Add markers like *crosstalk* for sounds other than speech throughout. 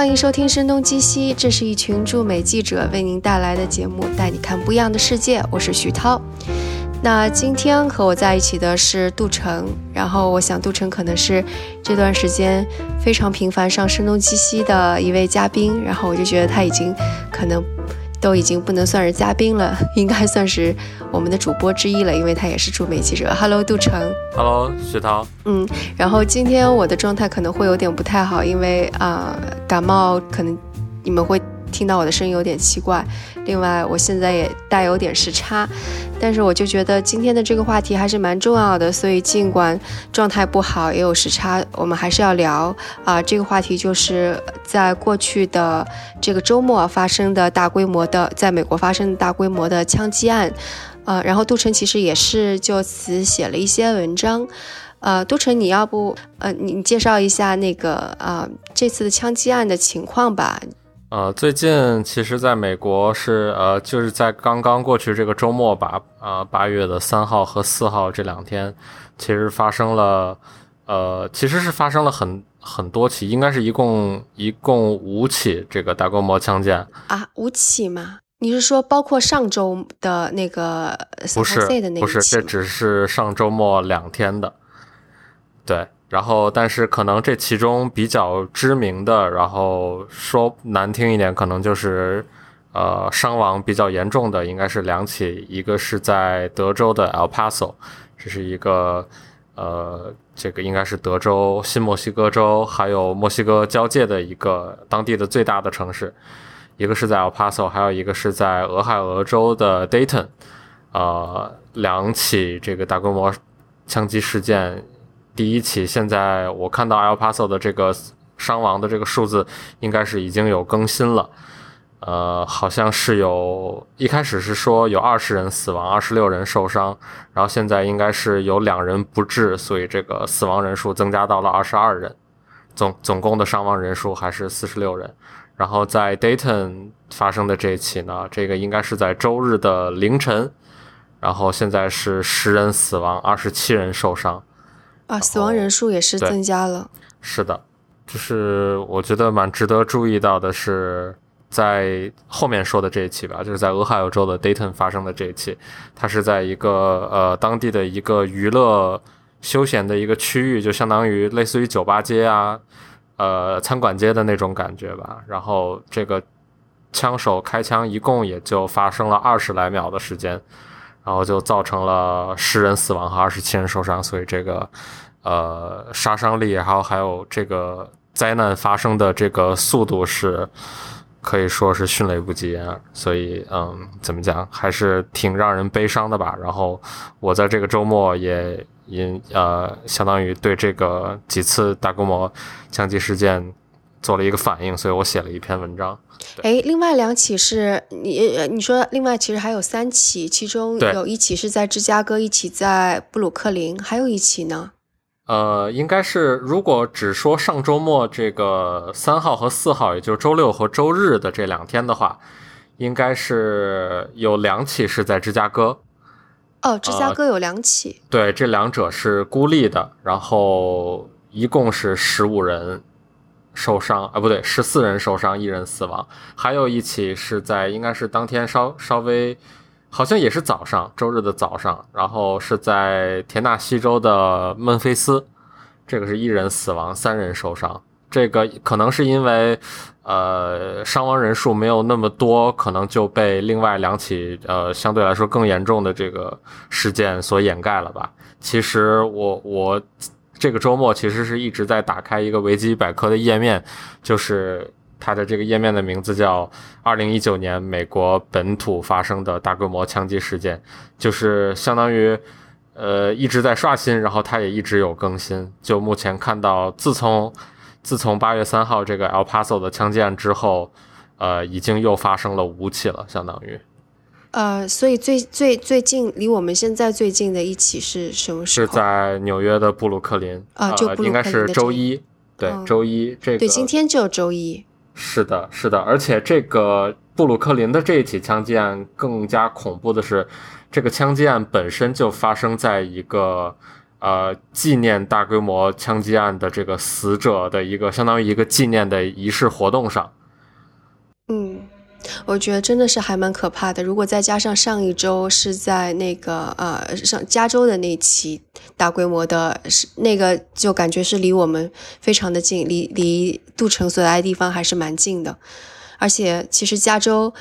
欢迎收听《声东击西》，这是一群驻美记者为您带来的节目，带你看不一样的世界。我是徐涛。那今天和我在一起的是杜成，然后我想杜成可能是这段时间非常频繁上《声东击西》的一位嘉宾，然后我就觉得他已经可能。都已经不能算是嘉宾了，*laughs* 应该算是我们的主播之一了，因为他也是驻美记者。Hello，杜成。Hello，雪涛。嗯，然后今天我的状态可能会有点不太好，因为啊感冒，可能你们会。听到我的声音有点奇怪，另外我现在也带有点时差，但是我就觉得今天的这个话题还是蛮重要的，所以尽管状态不好也有时差，我们还是要聊啊。这个话题就是在过去的这个周末发生的大规模的在美国发生的大规模的枪击案，呃，然后杜晨其实也是就此写了一些文章，呃，杜晨你要不呃你介绍一下那个啊这次的枪击案的情况吧。呃，最近其实在美国是呃，就是在刚刚过去这个周末吧，呃，八月的三号和四号这两天，其实发生了，呃，其实是发生了很很多起，应该是一共一共五起这个大规模枪击案啊，五起吗？你是说包括上周的那个不是不是，这只是上周末两天的，对。然后，但是可能这其中比较知名的，然后说难听一点，可能就是，呃，伤亡比较严重的，应该是两起，一个是在德州的 El Paso，这是一个，呃，这个应该是德州新墨西哥州还有墨西哥交界的一个当地的最大的城市，一个是在 El Paso，还有一个是在俄亥俄州的 Dayton，呃，两起这个大规模枪击事件。第一起，现在我看到 El Paso 的这个伤亡的这个数字，应该是已经有更新了。呃，好像是有一开始是说有二十人死亡，二十六人受伤，然后现在应该是有两人不治，所以这个死亡人数增加到了二十二人，总总共的伤亡人数还是四十六人。然后在 Dayton 发生的这一起呢，这个应该是在周日的凌晨，然后现在是十人死亡，二十七人受伤。啊，死亡人数也是增加了。是的，就是我觉得蛮值得注意到的是，在后面说的这一期吧，就是在俄亥俄州的 Dayton 发生的这一期，它是在一个呃当地的一个娱乐休闲的一个区域，就相当于类似于酒吧街啊，呃餐馆街的那种感觉吧。然后这个枪手开枪，一共也就发生了二十来秒的时间。然后就造成了十人死亡和二十七人受伤，所以这个，呃，杀伤力，还有还有这个灾难发生的这个速度是可以说是迅雷不及掩耳，所以，嗯，怎么讲，还是挺让人悲伤的吧。然后我在这个周末也因呃，相当于对这个几次大规模枪击事件做了一个反应，所以我写了一篇文章。哎，另外两起是你你说，另外其实还有三起，其中有一起是在芝加哥，一起在布鲁克林，还有一起呢。呃，应该是如果只说上周末这个三号和四号，也就是周六和周日的这两天的话，应该是有两起是在芝加哥。哦，芝加哥有两起。对，这两者是孤立的，然后一共是十五人。受伤啊，不对，十四人受伤，一人死亡。还有一起是在，应该是当天稍稍微，好像也是早上，周日的早上，然后是在田纳西州的孟菲斯，这个是一人死亡，三人受伤。这个可能是因为，呃，伤亡人数没有那么多，可能就被另外两起呃相对来说更严重的这个事件所掩盖了吧。其实我我。这个周末其实是一直在打开一个维基百科的页面，就是它的这个页面的名字叫“二零一九年美国本土发生的大规模枪击事件”，就是相当于呃一直在刷新，然后它也一直有更新。就目前看到，自从自从八月三号这个 El Paso 的枪击案之后，呃，已经又发生了五起了，相当于。呃，所以最最最近离我们现在最近的一起是什么时候？是在纽约的布鲁克林啊，就应该是周一，对，周一这个对，今天就周一。是的，是的，而且这个布鲁克林的这一起枪击案更加恐怖的是，这个枪击案本身就发生在一个呃纪念大规模枪击案的这个死者的一个相当于一个纪念的仪式活动上。嗯。我觉得真的是还蛮可怕的。如果再加上上一周是在那个呃上加州的那期大规模的，是那个就感觉是离我们非常的近，离离杜城所在的地方还是蛮近的。而且其实加州，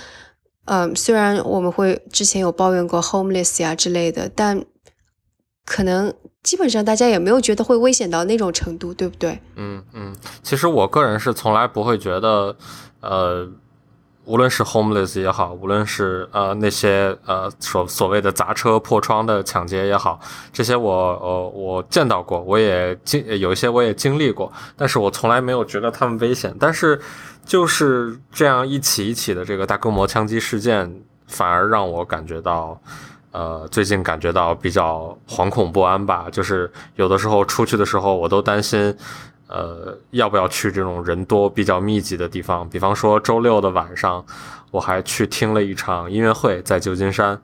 嗯，虽然我们会之前有抱怨过 homeless 呀之类的，但可能基本上大家也没有觉得会危险到那种程度，对不对？嗯嗯，其实我个人是从来不会觉得，呃。无论是 homeless 也好，无论是呃那些呃所所谓的砸车破窗的抢劫也好，这些我呃我见到过，我也经有一些我也经历过，但是我从来没有觉得他们危险。但是就是这样一起一起的这个大规模枪击事件，反而让我感觉到，呃最近感觉到比较惶恐不安吧。就是有的时候出去的时候，我都担心。呃，要不要去这种人多、比较密集的地方？比方说周六的晚上，我还去听了一场音乐会，在旧金山。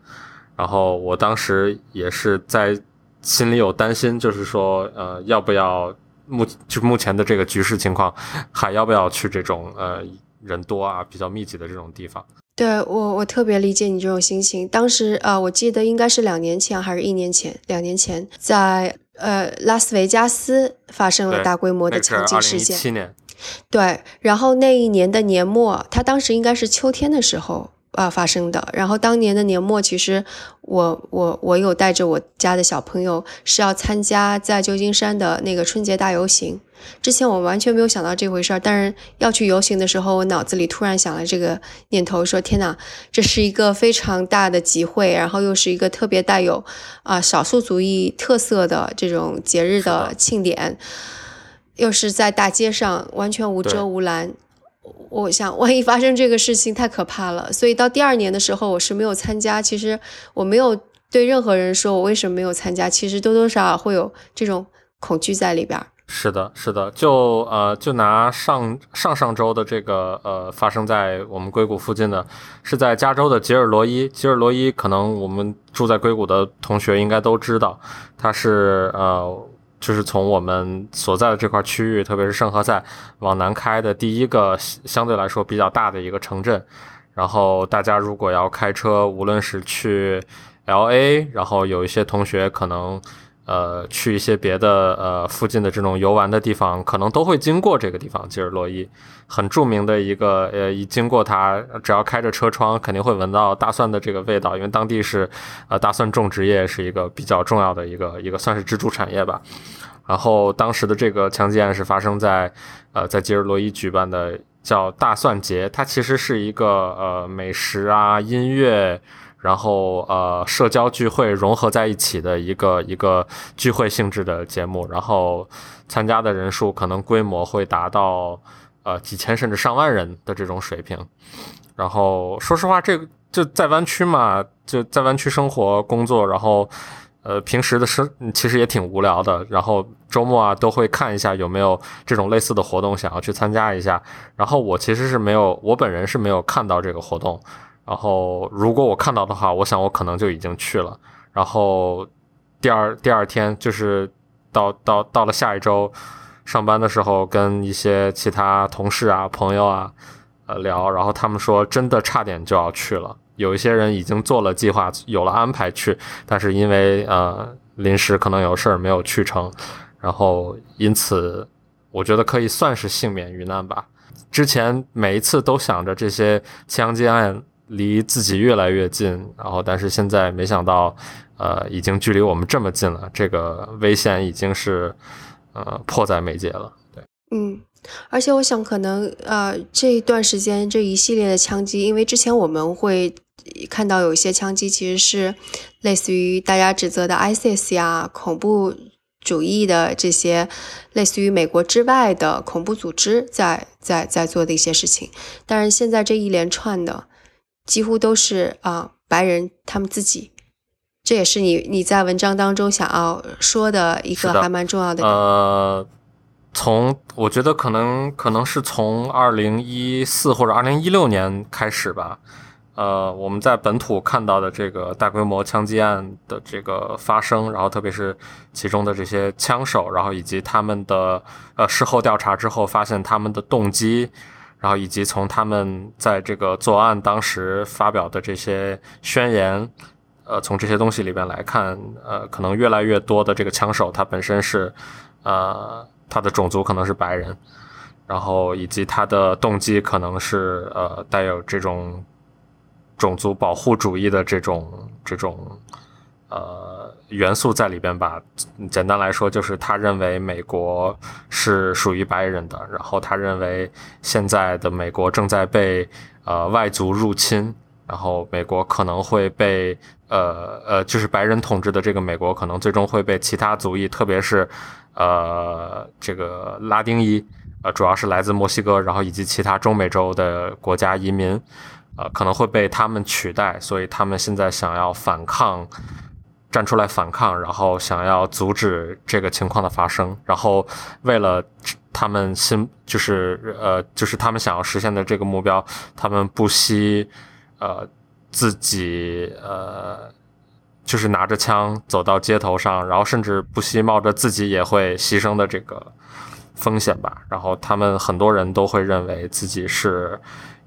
然后我当时也是在心里有担心，就是说，呃，要不要目就目前的这个局势情况，还要不要去这种呃人多啊、比较密集的这种地方？对我，我特别理解你这种心情。当时呃，我记得应该是两年前还是一年前，两年前在。呃，拉斯维加斯发生了大规模的枪击事件。对，然后那一年的年末，他当时应该是秋天的时候啊发生的。然后当年的年末，其实我我我有带着我家的小朋友是要参加在旧金山的那个春节大游行。之前我完全没有想到这回事儿，但是要去游行的时候，我脑子里突然想了这个念头，说天哪，这是一个非常大的集会，然后又是一个特别带有啊少数族裔特色的这种节日的庆典，又是在大街上完全无遮无拦，我想万一发生这个事情太可怕了，所以到第二年的时候我是没有参加。其实我没有对任何人说我为什么没有参加，其实多多少少会有这种恐惧在里边。是的，是的，就呃，就拿上上上周的这个呃，发生在我们硅谷附近的，是在加州的吉尔罗伊。吉尔罗伊可能我们住在硅谷的同学应该都知道，它是呃，就是从我们所在的这块区域，特别是圣何塞往南开的第一个相对来说比较大的一个城镇。然后大家如果要开车，无论是去 L A，然后有一些同学可能。呃，去一些别的呃附近的这种游玩的地方，可能都会经过这个地方，吉尔洛伊，很著名的一个呃，一经过它，只要开着车窗，肯定会闻到大蒜的这个味道，因为当地是呃大蒜种植业是一个比较重要的一个一个算是支柱产业吧。然后当时的这个枪击案是发生在呃在吉尔洛伊举办的叫大蒜节，它其实是一个呃美食啊音乐。然后呃，社交聚会融合在一起的一个一个聚会性质的节目，然后参加的人数可能规模会达到呃几千甚至上万人的这种水平。然后说实话，这就在湾区嘛，就在湾区生活工作，然后呃平时的生其实也挺无聊的。然后周末啊都会看一下有没有这种类似的活动，想要去参加一下。然后我其实是没有，我本人是没有看到这个活动。然后，如果我看到的话，我想我可能就已经去了。然后，第二第二天就是到到到了下一周上班的时候，跟一些其他同事啊、朋友啊呃聊，然后他们说真的差点就要去了。有一些人已经做了计划，有了安排去，但是因为呃临时可能有事儿没有去成，然后因此我觉得可以算是幸免于难吧。之前每一次都想着这些枪击案。离自己越来越近，然后但是现在没想到，呃，已经距离我们这么近了，这个危险已经是呃迫在眉睫了。对，嗯，而且我想可能呃这一段时间这一系列的枪击，因为之前我们会看到有一些枪击其实是类似于大家指责的 ISIS 呀恐怖主义的这些类似于美国之外的恐怖组织在在在做的一些事情，但是现在这一连串的。几乎都是啊，白人他们自己，这也是你你在文章当中想要说的一个还蛮重要的。呃，从我觉得可能可能是从二零一四或者二零一六年开始吧，呃，我们在本土看到的这个大规模枪击案的这个发生，然后特别是其中的这些枪手，然后以及他们的呃事后调查之后发现他们的动机，然后以及从他们在这个作案当时发表的这些宣言，呃，从这些东西里边来看，呃，可能越来越多的这个枪手他本身是，呃，他的种族可能是白人，然后以及他的动机可能是呃带有这种。种族保护主义的这种这种呃元素在里边吧。简单来说，就是他认为美国是属于白人的，然后他认为现在的美国正在被呃外族入侵，然后美国可能会被呃呃就是白人统治的这个美国可能最终会被其他族裔，特别是呃这个拉丁裔，呃主要是来自墨西哥，然后以及其他中美洲的国家移民。呃，可能会被他们取代，所以他们现在想要反抗，站出来反抗，然后想要阻止这个情况的发生，然后为了他们心，就是呃，就是他们想要实现的这个目标，他们不惜呃自己呃，就是拿着枪走到街头上，然后甚至不惜冒着自己也会牺牲的这个风险吧，然后他们很多人都会认为自己是。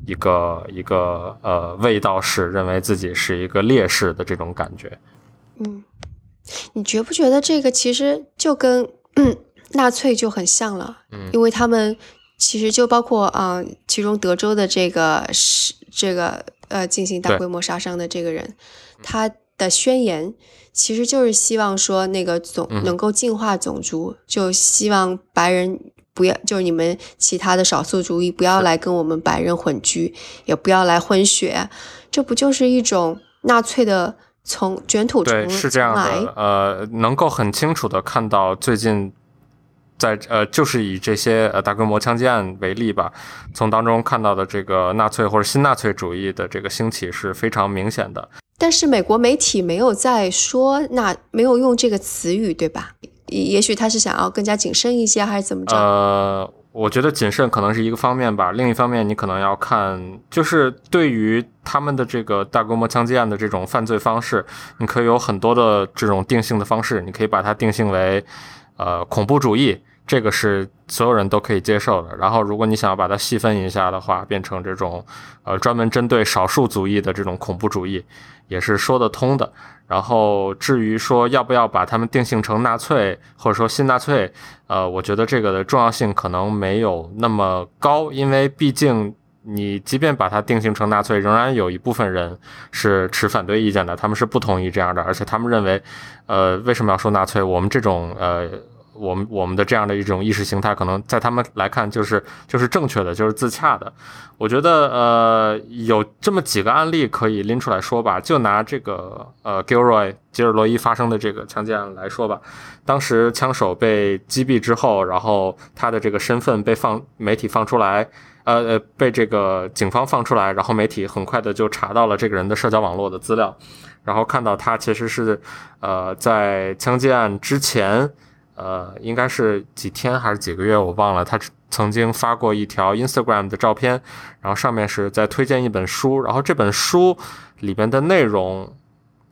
一个一个呃，卫道士认为自己是一个烈士的这种感觉。嗯，你觉不觉得这个其实就跟纳粹就很像了？嗯，因为他们其实就包括啊，其中德州的这个是这个呃进行大规模杀伤的这个人，他的宣言其实就是希望说那个种能够净化种族，就希望白人。不要，就是你们其他的少数族裔不要来跟我们白人混居，也不要来混血，这不就是一种纳粹的从卷土重来？是这样的，呃，能够很清楚的看到最近在呃，就是以这些呃大规模枪击案为例吧，从当中看到的这个纳粹或者新纳粹主义的这个兴起是非常明显的。但是美国媒体没有在说，那没有用这个词语，对吧？也许他是想要更加谨慎一些，还是怎么着？呃，我觉得谨慎可能是一个方面吧。另一方面，你可能要看，就是对于他们的这个大规模枪击案的这种犯罪方式，你可以有很多的这种定性的方式。你可以把它定性为，呃，恐怖主义，这个是所有人都可以接受的。然后，如果你想要把它细分一下的话，变成这种，呃，专门针对少数族裔的这种恐怖主义，也是说得通的。然后至于说要不要把他们定性成纳粹或者说新纳粹，呃，我觉得这个的重要性可能没有那么高，因为毕竟你即便把它定性成纳粹，仍然有一部分人是持反对意见的，他们是不同意这样的，而且他们认为，呃，为什么要说纳粹？我们这种呃。我们我们的这样的一种意识形态，可能在他们来看就是就是正确的，就是自洽的。我觉得呃有这么几个案例可以拎出来说吧，就拿这个呃 Gilroy 吉尔罗伊发生的这个枪击案来说吧。当时枪手被击毙之后，然后他的这个身份被放媒体放出来，呃呃被这个警方放出来，然后媒体很快的就查到了这个人的社交网络的资料，然后看到他其实是呃在枪击案之前。呃，应该是几天还是几个月，我忘了。他曾经发过一条 Instagram 的照片，然后上面是在推荐一本书，然后这本书里边的内容，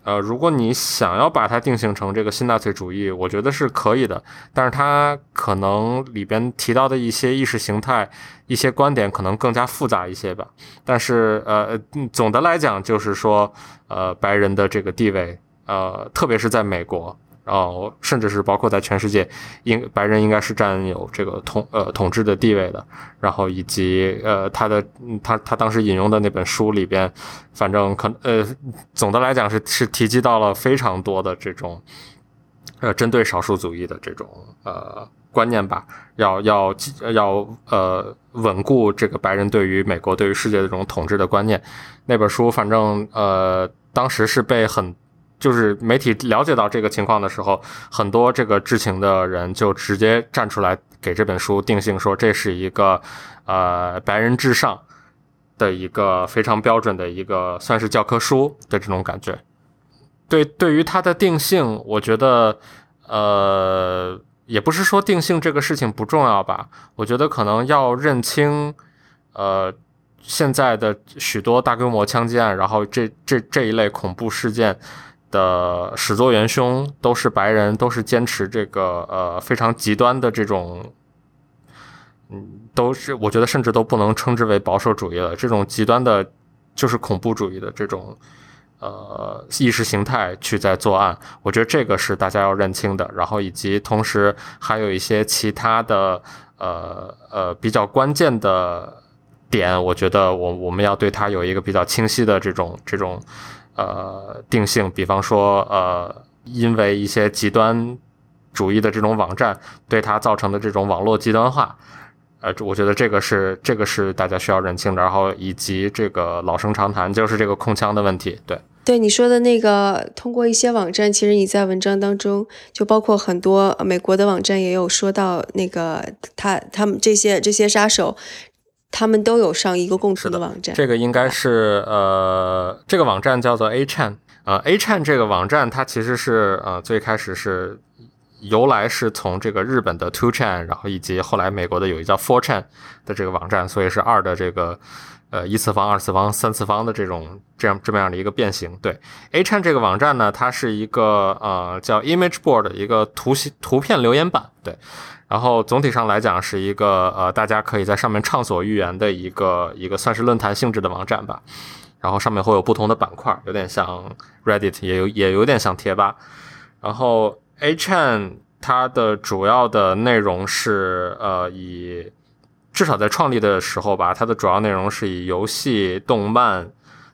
呃，如果你想要把它定性成这个新纳粹主义，我觉得是可以的。但是它可能里边提到的一些意识形态、一些观点可能更加复杂一些吧。但是呃，总的来讲就是说，呃，白人的这个地位，呃，特别是在美国。然后，甚至是包括在全世界，应白人应该是占有这个统呃统治的地位的。然后以及呃他的他他当时引用的那本书里边，反正可呃总的来讲是是提及到了非常多的这种呃针对少数族裔的这种呃观念吧，要要要呃稳固这个白人对于美国对于世界的这种统治的观念。那本书反正呃当时是被很。就是媒体了解到这个情况的时候，很多这个知情的人就直接站出来给这本书定性，说这是一个呃白人至上的一个非常标准的一个算是教科书的这种感觉。对，对于它的定性，我觉得呃也不是说定性这个事情不重要吧，我觉得可能要认清呃现在的许多大规模枪击案，然后这这这一类恐怖事件的始作元凶都是白人，都是坚持这个呃非常极端的这种，嗯，都是我觉得甚至都不能称之为保守主义了，这种极端的，就是恐怖主义的这种呃意识形态去在作案，我觉得这个是大家要认清的，然后以及同时还有一些其他的呃呃比较关键的。点，我觉得我我们要对它有一个比较清晰的这种这种呃定性，比方说呃，因为一些极端主义的这种网站对它造成的这种网络极端化，呃，我觉得这个是这个是大家需要认清的，然后以及这个老生常谈就是这个控枪的问题，对对你说的那个通过一些网站，其实你在文章当中就包括很多美国的网站也有说到那个他他们这些这些杀手。他们都有上一个共同的网站，这个应该是呃，这个网站叫做 A Chan 啊，A Chan 这个网站它其实是呃最开始是由来是从这个日本的 Two Chain，然后以及后来美国的有一叫 Four Chain 的这个网站，所以是二的这个呃一次方、二次方、三次方的这种这样这么样的一个变形。对 A Chan 这个网站呢，它是一个呃叫 Image Board 一个图形图片留言板，对。然后总体上来讲是一个呃，大家可以在上面畅所欲言的一个一个算是论坛性质的网站吧。然后上面会有不同的板块，有点像 Reddit，也有也有点像贴吧。然后 A Chain 它的主要的内容是呃以至少在创立的时候吧，它的主要内容是以游戏、动漫、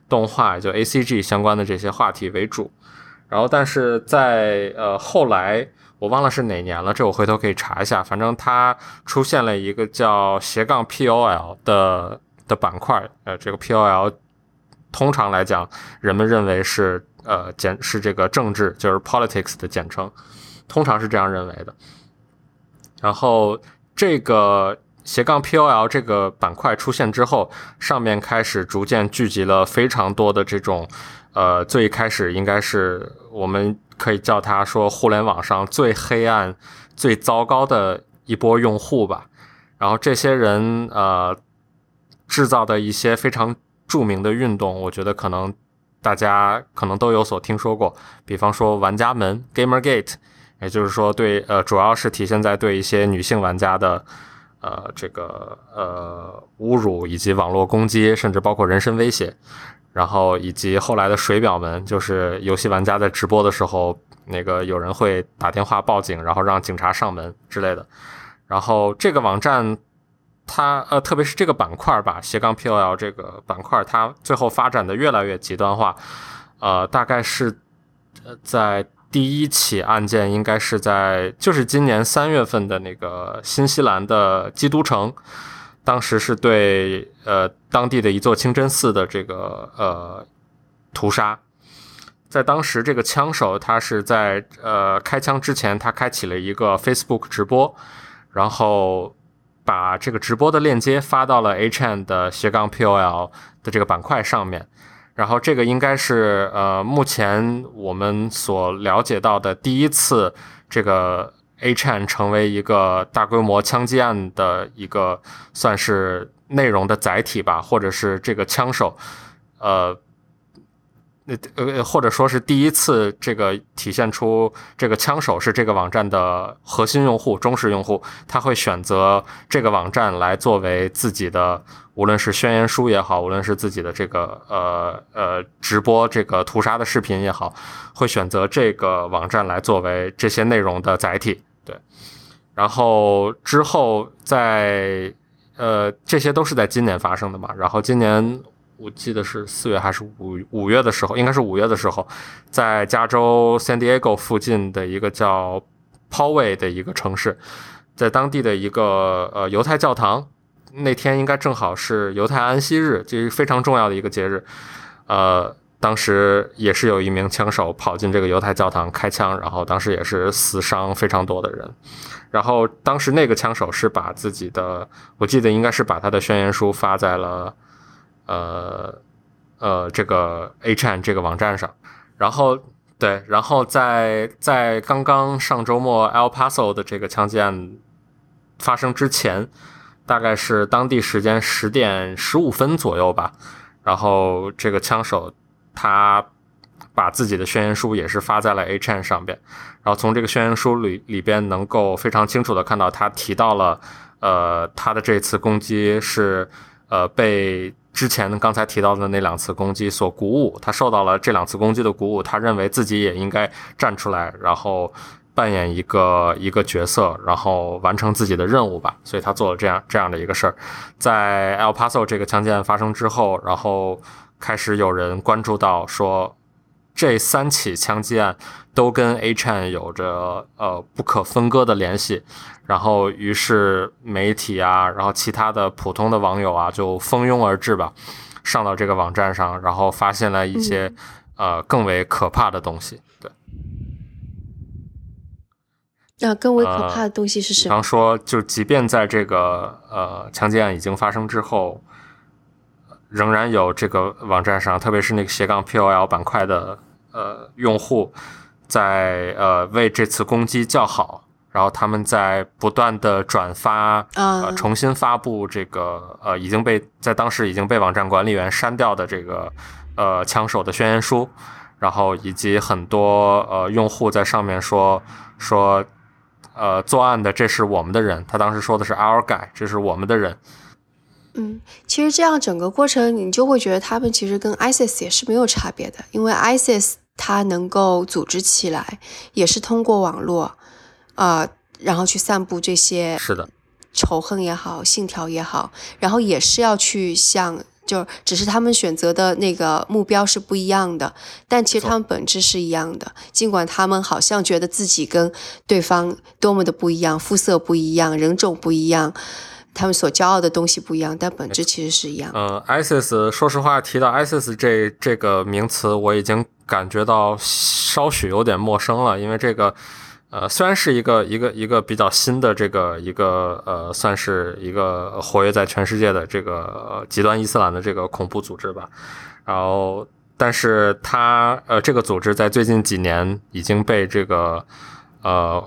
动画就 A C G 相关的这些话题为主。然后但是在呃后来。我忘了是哪年了，这我回头可以查一下。反正它出现了一个叫斜杠 POL 的的板块，呃，这个 POL 通常来讲，人们认为是呃简是这个政治，就是 politics 的简称，通常是这样认为的。然后这个斜杠 POL 这个板块出现之后，上面开始逐渐聚集了非常多的这种，呃，最开始应该是我们。可以叫他说互联网上最黑暗、最糟糕的一波用户吧。然后这些人呃制造的一些非常著名的运动，我觉得可能大家可能都有所听说过。比方说玩家门 （Gamergate），也就是说对呃主要是体现在对一些女性玩家的呃这个呃侮辱以及网络攻击，甚至包括人身威胁。然后以及后来的水表门，就是游戏玩家在直播的时候，那个有人会打电话报警，然后让警察上门之类的。然后这个网站，它呃，特别是这个板块吧，斜杠 POL 这个板块，它最后发展的越来越极端化。呃，大概是呃，在第一起案件，应该是在就是今年三月份的那个新西兰的基督城。当时是对呃当地的一座清真寺的这个呃屠杀，在当时这个枪手他是在呃开枪之前，他开启了一个 Facebook 直播，然后把这个直播的链接发到了 HN 的斜杠 POL 的这个板块上面，然后这个应该是呃目前我们所了解到的第一次这个。HN 成为一个大规模枪击案的一个算是内容的载体吧，或者是这个枪手，呃，那呃或者说是第一次这个体现出这个枪手是这个网站的核心用户、忠实用户，他会选择这个网站来作为自己的，无论是宣言书也好，无论是自己的这个呃呃直播这个屠杀的视频也好，会选择这个网站来作为这些内容的载体。对，然后之后在呃，这些都是在今年发生的嘛。然后今年我记得是四月还是五五月的时候，应该是五月的时候，在加州 San Diego 附近的一个叫 Poway 的一个城市，在当地的一个呃犹太教堂，那天应该正好是犹太安息日，这是非常重要的一个节日，呃。当时也是有一名枪手跑进这个犹太教堂开枪，然后当时也是死伤非常多的人。然后当时那个枪手是把自己的，我记得应该是把他的宣言书发在了呃呃这个 A Chan 这个网站上。然后对，然后在在刚刚上周末 El Paso 的这个枪击案发生之前。大概是当地时间十点十五分左右吧。然后这个枪手他把自己的宣言书也是发在了 HN 上边。然后从这个宣言书里里边能够非常清楚的看到，他提到了呃他的这次攻击是呃被。之前刚才提到的那两次攻击所鼓舞，他受到了这两次攻击的鼓舞，他认为自己也应该站出来，然后扮演一个一个角色，然后完成自己的任务吧。所以他做了这样这样的一个事儿。在 El Paso 这个枪击案发生之后，然后开始有人关注到说，这三起枪击案都跟 A Chain 有着呃不可分割的联系。然后，于是媒体啊，然后其他的普通的网友啊，就蜂拥而至吧，上到这个网站上，然后发现了一些呃更为可怕的东西。对，那更为可怕的东西是什么？比方说，就即便在这个呃枪击案已经发生之后，仍然有这个网站上，特别是那个斜杠 POL 板块的呃用户，在呃为这次攻击叫好。然后他们在不断的转发，呃，重新发布这个，呃，已经被在当时已经被网站管理员删掉的这个，呃，枪手的宣言书，然后以及很多呃用户在上面说说，呃，作案的这是我们的人，他当时说的是 our guy，这是我们的人。嗯，其实这样整个过程你就会觉得他们其实跟 ISIS 也是没有差别的，因为 ISIS 它能够组织起来，也是通过网络。啊，然后去散布这些是的仇恨也好，信条也好，然后也是要去向，就只是他们选择的那个目标是不一样的，但其实他们本质是一样的。尽管他们好像觉得自己跟对方多么的不一样，肤色不一样，人种不一样，他们所骄傲的东西不一样，但本质其实是一样。嗯，ISIS，说实话，提到 ISIS 这这个名词，我已经感觉到稍许有点陌生了，因为这个。呃，虽然是一个一个一个比较新的这个一个呃，算是一个活跃在全世界的这个极端伊斯兰的这个恐怖组织吧，然后，但是它呃，这个组织在最近几年已经被这个呃，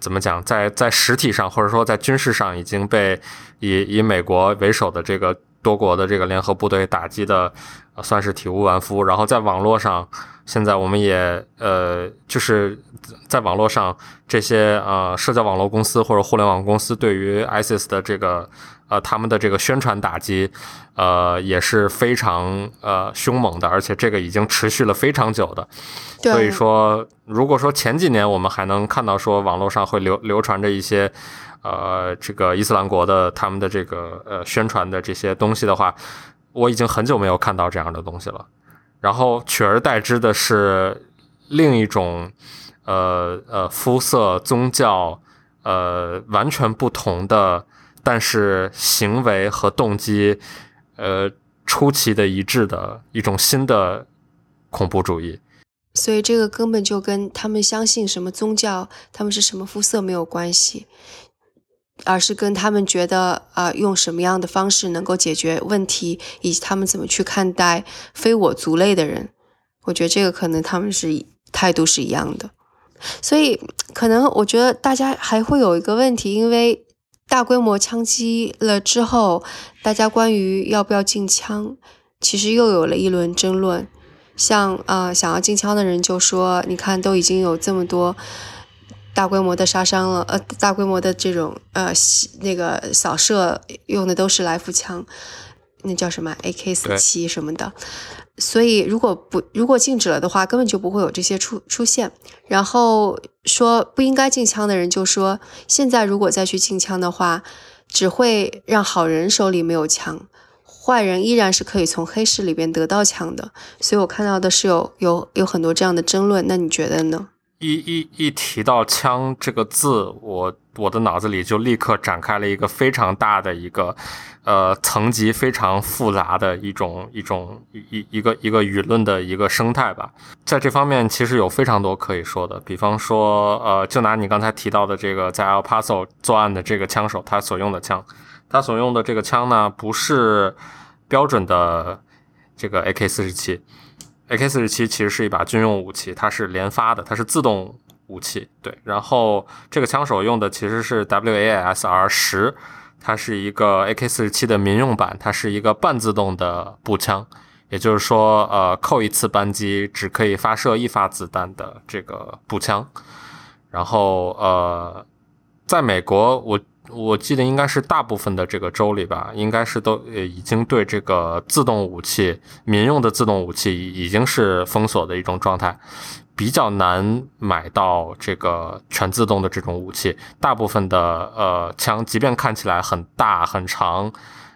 怎么讲，在在实体上或者说在军事上已经被以以美国为首的这个多国的这个联合部队打击的，算是体无完肤，然后在网络上。现在我们也呃，就是在网络上这些呃社交网络公司或者互联网公司对于 ISIS 的这个呃他们的这个宣传打击，呃也是非常呃凶猛的，而且这个已经持续了非常久的。所以说，如果说前几年我们还能看到说网络上会流流传着一些呃这个伊斯兰国的他们的这个呃宣传的这些东西的话，我已经很久没有看到这样的东西了。然后取而代之的是另一种，呃呃肤色、宗教，呃完全不同的，但是行为和动机，呃出奇的一致的一种新的恐怖主义。所以这个根本就跟他们相信什么宗教、他们是什么肤色没有关系。而是跟他们觉得啊，用什么样的方式能够解决问题，以及他们怎么去看待非我族类的人，我觉得这个可能他们是态度是一样的。所以可能我觉得大家还会有一个问题，因为大规模枪击了之后，大家关于要不要禁枪，其实又有了一轮争论。像啊，想要禁枪的人就说，你看都已经有这么多。大规模的杀伤了，呃，大规模的这种呃那个扫射用的都是来福枪，那叫什么 AK 四七什么的，所以如果不如果禁止了的话，根本就不会有这些出出现。然后说不应该禁枪的人就说，现在如果再去禁枪的话，只会让好人手里没有枪，坏人依然是可以从黑市里边得到枪的。所以我看到的是有有有很多这样的争论，那你觉得呢？一一一提到“枪”这个字，我我的脑子里就立刻展开了一个非常大的一个，呃，层级非常复杂的一种一种一一个一个舆论的一个生态吧。在这方面，其实有非常多可以说的。比方说，呃，就拿你刚才提到的这个在 El Paso 作案的这个枪手，他所用的枪，他所用的这个枪呢，不是标准的这个 AK 四十七。AK 四十七其实是一把军用武器，它是连发的，它是自动武器。对，然后这个枪手用的其实是 WASR 十它是一个 AK-47 的民用版，它是一个半自动的步枪，也就是说，呃，扣一次扳机只可以发射一发子弹的这个步枪。然后，呃，在美国，我我记得应该是大部分的这个州里吧，应该是都呃已经对这个自动武器、民用的自动武器已经是封锁的一种状态。比较难买到这个全自动的这种武器，大部分的呃枪，即便看起来很大很长，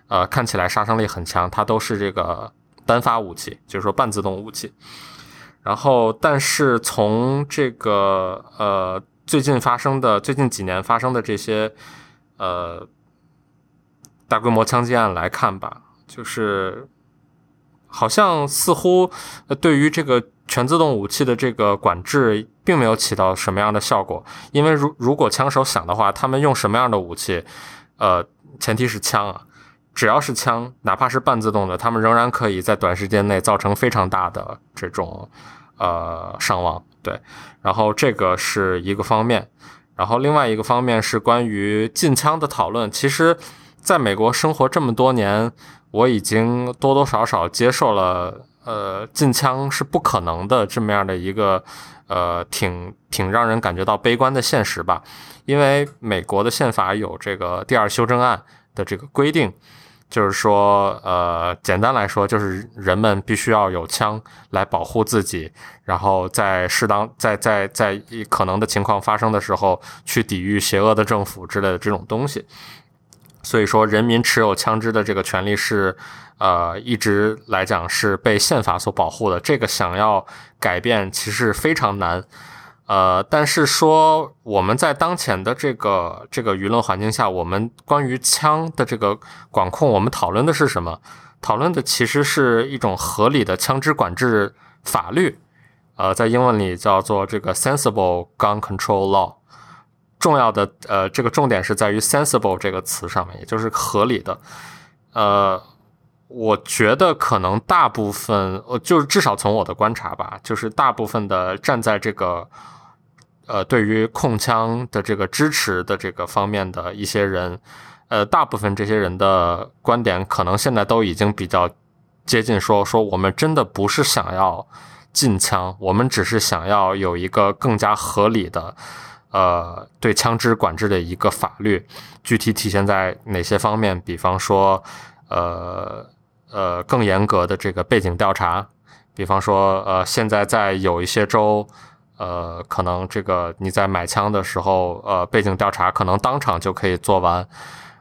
呃看起来杀伤力很强，它都是这个单发武器，就是说半自动武器。然后，但是从这个呃最近发生的最近几年发生的这些呃大规模枪击案来看吧，就是好像似乎对于这个。全自动武器的这个管制并没有起到什么样的效果，因为如如果枪手想的话，他们用什么样的武器，呃，前提是枪啊，只要是枪，哪怕是半自动的，他们仍然可以在短时间内造成非常大的这种呃伤亡。对，然后这个是一个方面，然后另外一个方面是关于禁枪的讨论。其实，在美国生活这么多年，我已经多多少少接受了。呃，禁枪是不可能的，这么样的一个，呃，挺挺让人感觉到悲观的现实吧。因为美国的宪法有这个第二修正案的这个规定，就是说，呃，简单来说，就是人们必须要有枪来保护自己，然后在适当在在在可能的情况发生的时候，去抵御邪恶的政府之类的这种东西。所以说，人民持有枪支的这个权利是。呃，一直来讲是被宪法所保护的，这个想要改变其实非常难。呃，但是说我们在当前的这个这个舆论环境下，我们关于枪的这个管控，我们讨论的是什么？讨论的其实是一种合理的枪支管制法律。呃，在英文里叫做这个 sensible gun control law。重要的呃，这个重点是在于 sensible 这个词上面，也就是合理的。呃。我觉得可能大部分，呃，就是至少从我的观察吧，就是大部分的站在这个，呃，对于控枪的这个支持的这个方面的一些人，呃，大部分这些人的观点可能现在都已经比较接近说，说我们真的不是想要禁枪，我们只是想要有一个更加合理的，呃，对枪支管制的一个法律，具体体现在哪些方面？比方说，呃。呃，更严格的这个背景调查，比方说，呃，现在在有一些州，呃，可能这个你在买枪的时候，呃，背景调查可能当场就可以做完，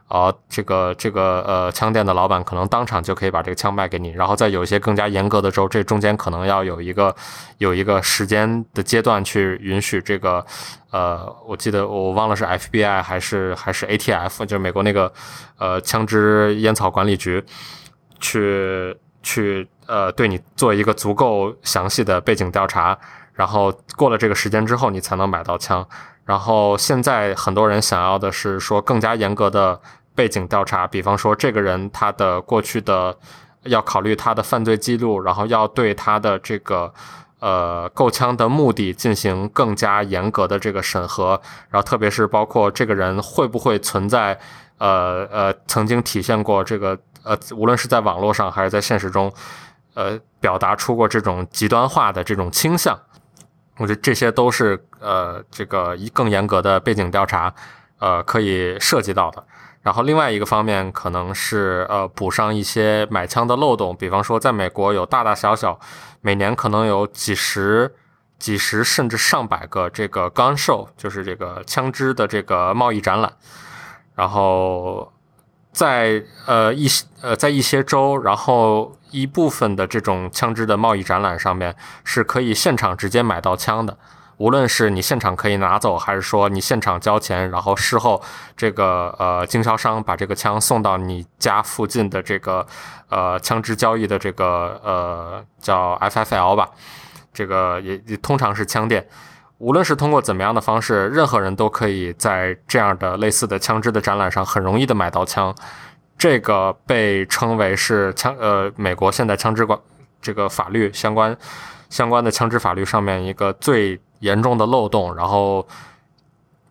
啊，这个这个呃，枪店的老板可能当场就可以把这个枪卖给你。然后在有一些更加严格的州，这中间可能要有一个有一个时间的阶段去允许这个，呃，我记得我忘了是 FBI 还是还是 ATF，就是美国那个呃枪支烟草管理局。去去呃，对你做一个足够详细的背景调查，然后过了这个时间之后，你才能买到枪。然后现在很多人想要的是说更加严格的背景调查，比方说这个人他的过去的要考虑他的犯罪记录，然后要对他的这个呃购枪的目的进行更加严格的这个审核，然后特别是包括这个人会不会存在呃呃曾经体现过这个。呃，无论是在网络上还是在现实中，呃，表达出过这种极端化的这种倾向，我觉得这些都是呃，这个一更严格的背景调查，呃，可以涉及到的。然后另外一个方面可能是呃，补上一些买枪的漏洞，比方说在美国有大大小小，每年可能有几十、几十甚至上百个这个 gun show，就是这个枪支的这个贸易展览，然后。在呃一些呃在一些州，然后一部分的这种枪支的贸易展览上面是可以现场直接买到枪的，无论是你现场可以拿走，还是说你现场交钱，然后事后这个呃经销商把这个枪送到你家附近的这个呃枪支交易的这个呃叫 FFL 吧，这个也也通常是枪店。无论是通过怎么样的方式，任何人都可以在这样的类似的枪支的展览上很容易的买到枪。这个被称为是枪呃美国现在枪支管这个法律相关相关的枪支法律上面一个最严重的漏洞。然后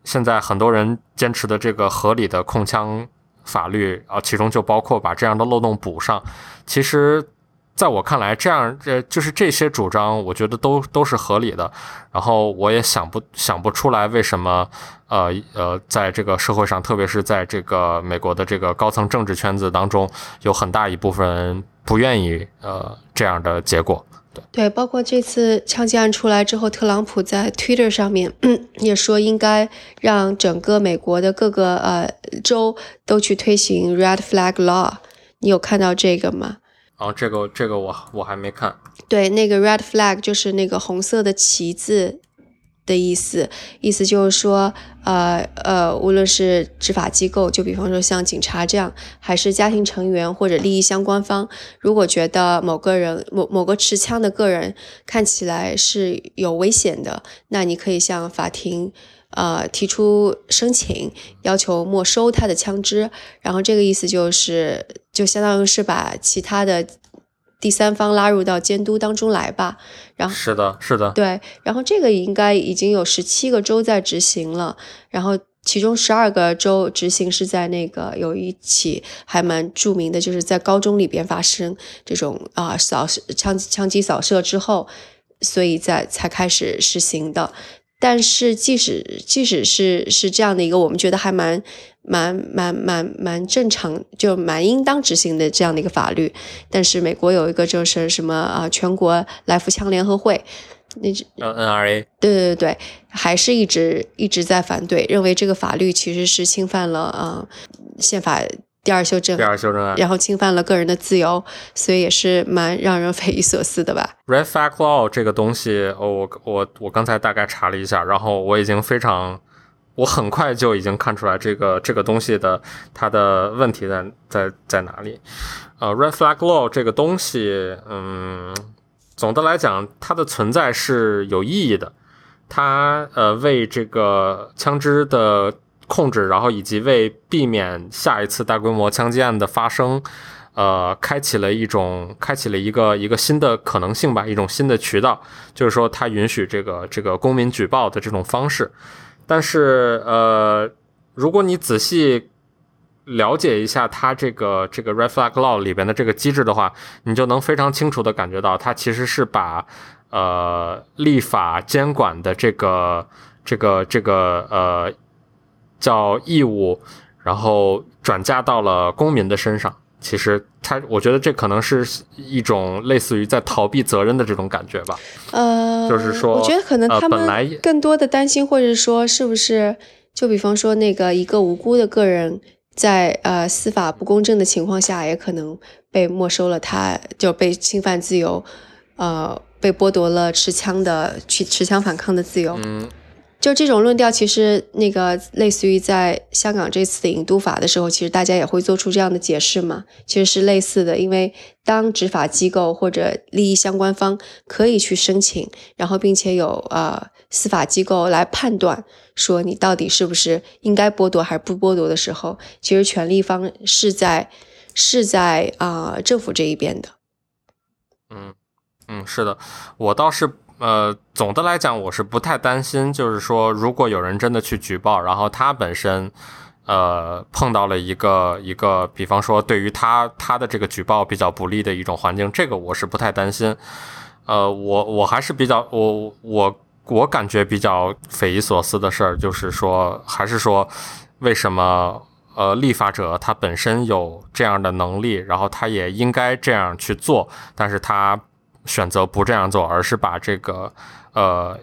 现在很多人坚持的这个合理的控枪法律啊，其中就包括把这样的漏洞补上。其实。在我看来，这样这就是这些主张，我觉得都都是合理的。然后我也想不想不出来为什么，呃呃，在这个社会上，特别是在这个美国的这个高层政治圈子当中，有很大一部分不愿意呃这样的结果。对对，包括这次枪击案出来之后，特朗普在 Twitter 上面 *clears throat* 也说，应该让整个美国的各个呃州都去推行 Red Flag Law。你有看到这个吗？哦，这个这个我我还没看。对，那个 red flag 就是那个红色的旗子的意思，意思就是说，呃呃，无论是执法机构，就比方说像警察这样，还是家庭成员或者利益相关方，如果觉得某个人某某个持枪的个人看起来是有危险的，那你可以向法庭。呃，提出申请，要求没收他的枪支，然后这个意思就是，就相当于是把其他的第三方拉入到监督当中来吧。然后是的，是的，对，然后这个应该已经有十七个州在执行了，然后其中十二个州执行是在那个有一起还蛮著名的，就是在高中里边发生这种啊扫枪枪击扫射之后，所以在才开始实行的。但是，即使即使是是这样的一个，我们觉得还蛮蛮蛮蛮蛮正常，就蛮应当执行的这样的一个法律。但是，美国有一个就是什么啊，全国来福枪联合会，那呃 NRA，对对对对，还是一直一直在反对，认为这个法律其实是侵犯了啊宪法。第二修正，第二修正案，然后侵犯了个人的自由，所以也是蛮让人匪夷所思的吧。Red Flag Law 这个东西，哦，我我我刚才大概查了一下，然后我已经非常，我很快就已经看出来这个这个东西的它的问题在在在哪里。呃，Red Flag Law 这个东西，嗯，总的来讲，它的存在是有意义的，它呃为这个枪支的。控制，然后以及为避免下一次大规模枪击案的发生，呃，开启了一种，开启了一个一个新的可能性吧，一种新的渠道，就是说它允许这个这个公民举报的这种方式。但是，呃，如果你仔细了解一下它这个这个 Red Flag Law 里边的这个机制的话，你就能非常清楚的感觉到，它其实是把呃立法监管的这个这个这个呃。叫义务，然后转嫁到了公民的身上。其实他，我觉得这可能是一种类似于在逃避责任的这种感觉吧。呃，就是说，我觉得可能他们更多的担心，或者说是不是，就比方说那个一个无辜的个人，在呃司法不公正的情况下，也可能被没收了，他就被侵犯自由，呃，被剥夺了持枪的去持枪反抗的自由。嗯。就这种论调，其实那个类似于在香港这次的引渡法的时候，其实大家也会做出这样的解释嘛，其实是类似的。因为当执法机构或者利益相关方可以去申请，然后并且有呃司法机构来判断说你到底是不是应该剥夺还是不剥夺的时候，其实权利方是在是在啊政府这一边的。嗯嗯，是的，我倒是。呃，总的来讲，我是不太担心，就是说，如果有人真的去举报，然后他本身，呃，碰到了一个一个，比方说对于他他的这个举报比较不利的一种环境，这个我是不太担心。呃，我我还是比较我我我感觉比较匪夷所思的事儿，就是说，还是说，为什么呃，立法者他本身有这样的能力，然后他也应该这样去做，但是他。选择不这样做，而是把这个呃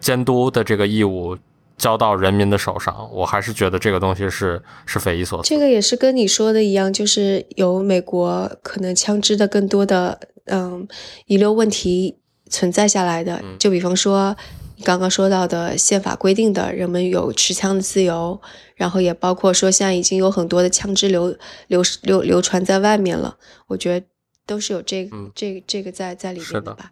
监督的这个义务交到人民的手上，我还是觉得这个东西是是匪夷所思。这个也是跟你说的一样，就是有美国可能枪支的更多的嗯遗留问题存在下来的。就比方说你刚刚说到的宪法规定的人们有持枪的自由，然后也包括说现在已经有很多的枪支流流流流传在外面了，我觉得。都是有这个这这个在在里面的吧？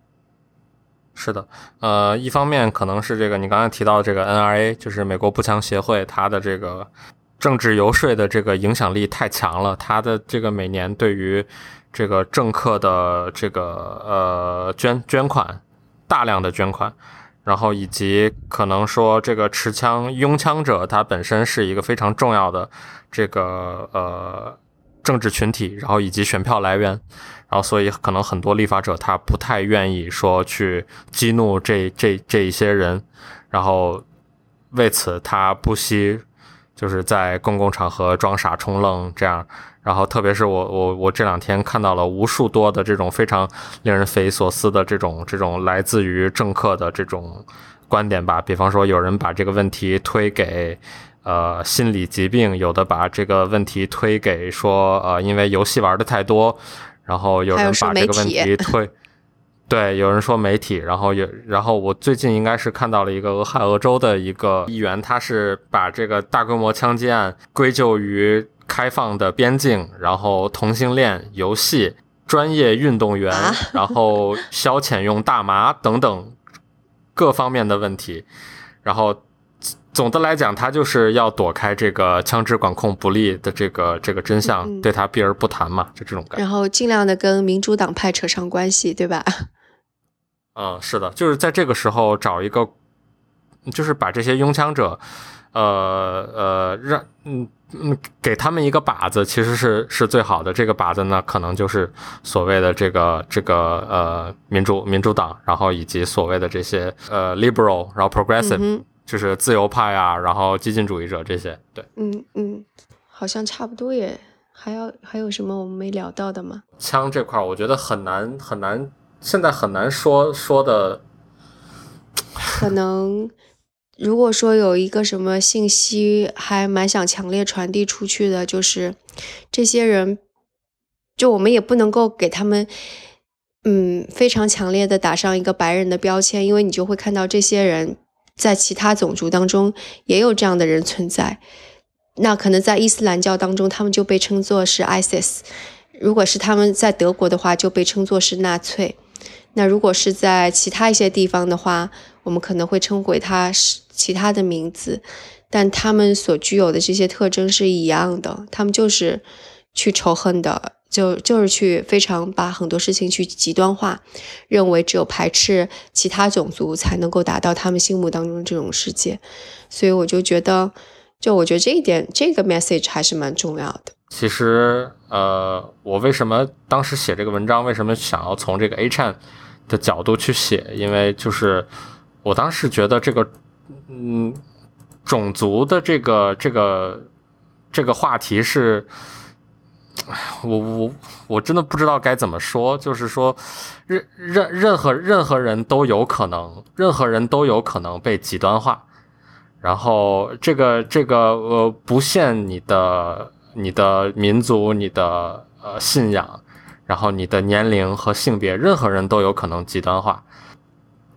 是的，呃，一方面可能是这个你刚才提到的这个 NRA，就是美国步枪协会，它的这个政治游说的这个影响力太强了，它的这个每年对于这个政客的这个呃捐捐款，大量的捐款，然后以及可能说这个持枪拥枪者他本身是一个非常重要的这个呃政治群体，然后以及选票来源，然后所以可能很多立法者他不太愿意说去激怒这这这一些人，然后为此他不惜就是在公共场合装傻充愣这样。然后，特别是我我我这两天看到了无数多的这种非常令人匪夷所思的这种这种来自于政客的这种观点吧。比方说，有人把这个问题推给呃心理疾病，有的把这个问题推给说呃因为游戏玩的太多，然后有人把这个问题推 *laughs* 对，有人说媒体，然后有然后我最近应该是看到了一个俄亥俄州的一个议员，他是把这个大规模枪击案归咎于。开放的边境，然后同性恋、游戏、专业运动员，*laughs* 然后消遣用大麻等等各方面的问题，然后总的来讲，他就是要躲开这个枪支管控不力的这个这个真相，对他避而不谈嘛，就这种感觉。然后尽量的跟民主党派扯上关系，对吧？*laughs* 嗯，是的，就是在这个时候找一个，就是把这些拥枪者，呃呃，让嗯。嗯，给他们一个靶子，其实是是最好的。这个靶子呢，可能就是所谓的这个这个呃民主民主党，然后以及所谓的这些呃 liberal，然后 progressive，就是自由派啊，然后激进主义者这些。对，嗯嗯，好像差不多耶。还要还有什么我们没聊到的吗？枪这块，我觉得很难很难，现在很难说说的，可能。如果说有一个什么信息还蛮想强烈传递出去的，就是这些人，就我们也不能够给他们，嗯，非常强烈的打上一个白人的标签，因为你就会看到这些人在其他种族当中也有这样的人存在。那可能在伊斯兰教当中，他们就被称作是 ISIS；如果是他们在德国的话，就被称作是纳粹。那如果是在其他一些地方的话，我们可能会称回他是其他的名字，但他们所具有的这些特征是一样的，他们就是去仇恨的，就就是去非常把很多事情去极端化，认为只有排斥其他种族才能够达到他们心目当中这种世界，所以我就觉得，就我觉得这一点这个 message 还是蛮重要的。其实，呃，我为什么当时写这个文章，为什么想要从这个 A 站？的角度去写，因为就是我当时觉得这个，嗯，种族的这个这个这个话题是，我我我真的不知道该怎么说，就是说，任任任何任何人都有可能，任何人都有可能被极端化，然后这个这个呃不限你的你的民族，你的呃信仰。然后你的年龄和性别，任何人都有可能极端化。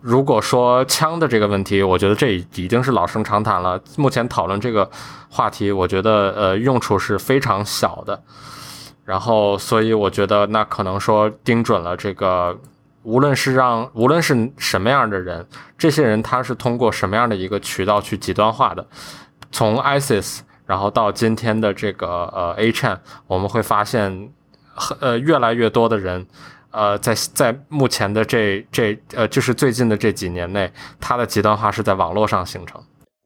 如果说枪的这个问题，我觉得这已经是老生常谈了。目前讨论这个话题，我觉得呃用处是非常小的。然后，所以我觉得那可能说盯准了这个，无论是让无论是什么样的人，这些人他是通过什么样的一个渠道去极端化的？从 ISIS，然后到今天的这个呃 A Chan，，我们会发现。呃，越来越多的人，呃，在在目前的这这呃，就是最近的这几年内，它的极端化是在网络上形成。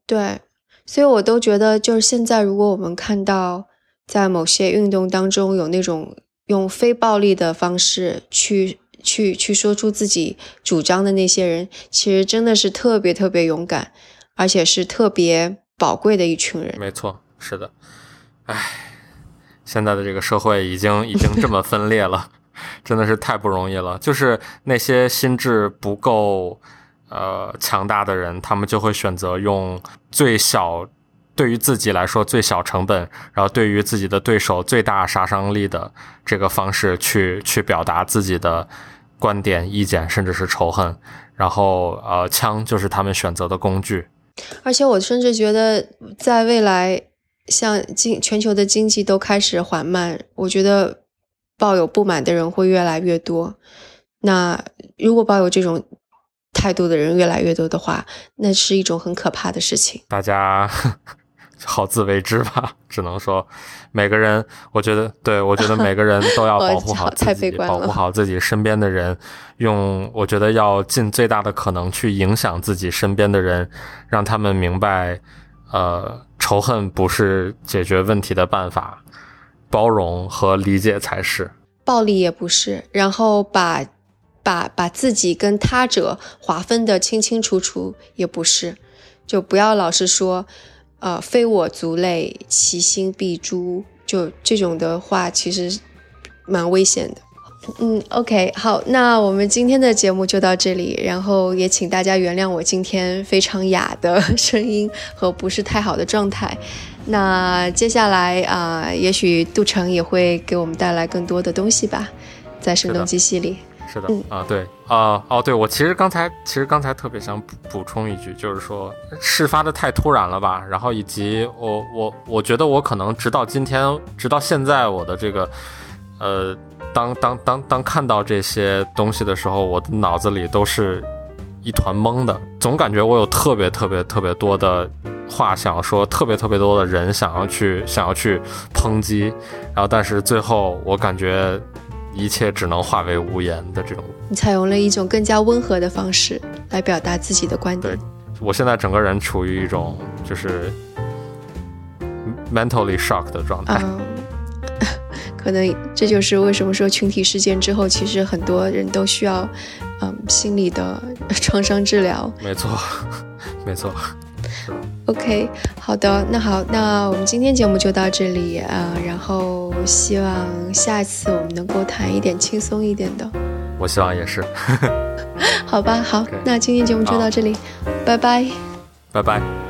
对，所以我都觉得，就是现在，如果我们看到在某些运动当中有那种用非暴力的方式去去去说出自己主张的那些人，其实真的是特别特别勇敢，而且是特别宝贵的一群人。没错，是的，唉。现在的这个社会已经已经这么分裂了，*laughs* 真的是太不容易了。就是那些心智不够呃强大的人，他们就会选择用最小对于自己来说最小成本，然后对于自己的对手最大杀伤力的这个方式去去表达自己的观点、意见，甚至是仇恨。然后呃，枪就是他们选择的工具。而且我甚至觉得，在未来。像经全球的经济都开始缓慢，我觉得抱有不满的人会越来越多。那如果抱有这种态度的人越来越多的话，那是一种很可怕的事情。大家好自为之吧。只能说，每个人，我觉得，对我觉得每个人都要保护好 *laughs* 自己，保护好自己身边的人。用我觉得要尽最大的可能去影响自己身边的人，让他们明白，呃，仇恨不是解决问题的办法，包容和理解才是。暴力也不是，然后把把把自己跟他者划分的清清楚楚也不是，就不要老是说。呃，非我族类，其心必诛。就这种的话，其实蛮危险的。嗯，OK，好，那我们今天的节目就到这里，然后也请大家原谅我今天非常哑的声音和不是太好的状态。那接下来啊，也许杜成也会给我们带来更多的东西吧，在声东击西里。是的，啊，对，啊，哦，对，我其实刚才其实刚才特别想补补充一句，就是说事发的太突然了吧，然后以及我我我觉得我可能直到今天，直到现在，我的这个，呃，当当当当看到这些东西的时候，我的脑子里都是一团懵的，总感觉我有特别特别特别多的话想要说，特别特别多的人想要去想要去抨击，然后但是最后我感觉。一切只能化为无言的这种，你采用了一种更加温和的方式来表达自己的观点。对，我现在整个人处于一种就是 mentally shock 的状态。嗯，*laughs* 可能这就是为什么说群体事件之后，其实很多人都需要嗯心理的创伤治疗。没错，没错。OK，好的，那好，那我们今天节目就到这里啊，然后希望下次我们能够谈一点轻松一点的。我希望也是。*laughs* 好吧，好，那今天节目就到这里，拜拜，拜拜。